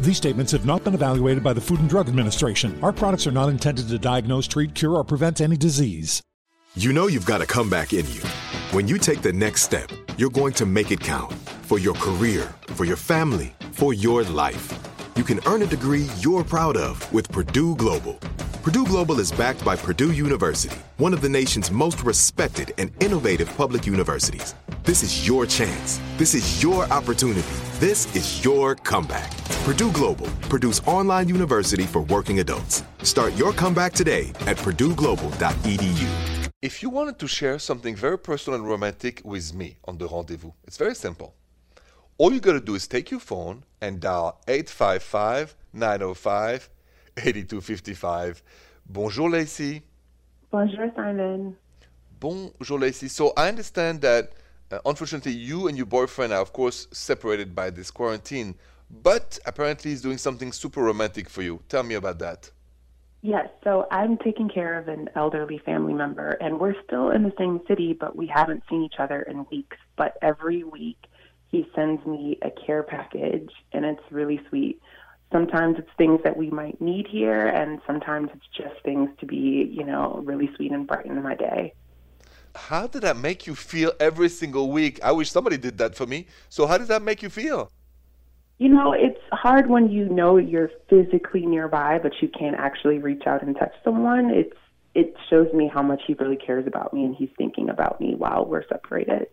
These statements have not been evaluated by the Food and Drug Administration. Our products are not intended to diagnose, treat, cure, or prevent any disease. You know you've got a comeback in you. When you take the next step, you're going to make it count for your career, for your family, for your life. You can earn a degree you're proud of with Purdue Global. Purdue Global is backed by Purdue University, one of the nation's most respected and innovative public universities. This is your chance. This is your opportunity. This is your comeback. Purdue Global, Purdue's online university for working adults. Start your comeback today at purdueglobal.edu. If you wanted to share something very personal and romantic with me on the rendezvous, it's very simple. All you gotta do is take your phone and dial 855 905 8255. Bonjour, Lacey. Bonjour, Simon. Bonjour, Lacey. So I understand that uh, unfortunately you and your boyfriend are, of course, separated by this quarantine, but apparently he's doing something super romantic for you. Tell me about that. Yes, so I'm taking care of an elderly family member, and we're still in the same city, but we haven't seen each other in weeks. But every week, he sends me a care package, and it's really sweet. Sometimes it's things that we might need here, and sometimes it's just things to be, you know, really sweet and brighten my day. How did that make you feel every single week? I wish somebody did that for me. So, how does that make you feel? You know, it's hard when you know you're physically nearby, but you can't actually reach out and touch someone. It's it shows me how much he really cares about me and he's thinking about me while we're separated.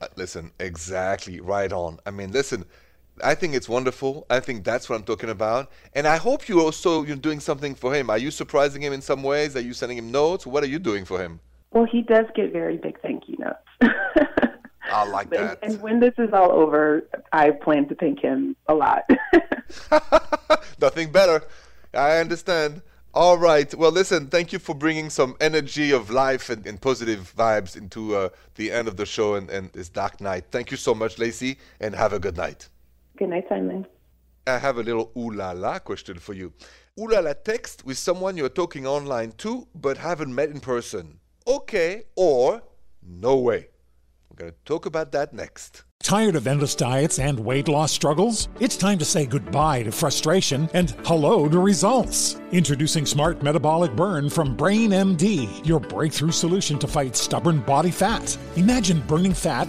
Uh, listen, exactly right on. I mean, listen, I think it's wonderful. I think that's what I'm talking about. And I hope you also you're doing something for him. Are you surprising him in some ways? Are you sending him notes? What are you doing for him? Well, he does get very big thank you notes. I like that. And, and when this is all over, I plan to thank him a lot. Nothing better. I understand. All right. Well, listen, thank you for bringing some energy of life and, and positive vibes into uh, the end of the show and, and this dark night. Thank you so much, Lacey, and have a good night. Good night, Simon. I have a little ooh la la question for you. Ooh la la text with someone you're talking online to but haven't met in person. Okay, or no way. We're going to talk about that next. Tired of endless diets and weight loss struggles? It's time to say goodbye to frustration and hello to results. Introducing Smart Metabolic Burn from Brain MD, your breakthrough solution to fight stubborn body fat. Imagine burning fat,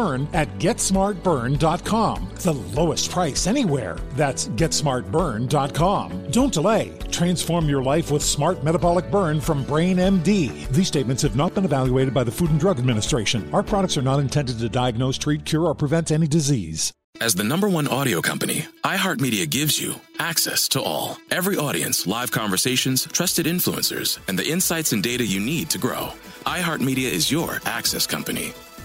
Burn at GetSmartBurn.com. The lowest price anywhere. That's GetSmartBurn.com. Don't delay. Transform your life with Smart Metabolic Burn from Brain MD. These statements have not been evaluated by the Food and Drug Administration. Our products are not intended to diagnose, treat, cure, or prevent any disease. As the number one audio company, iHeartMedia gives you access to all. Every audience, live conversations, trusted influencers, and the insights and data you need to grow. iHeartMedia is your access company.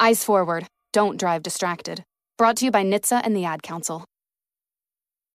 Eyes forward, don't drive distracted. Brought to you by NHTSA and the Ad Council.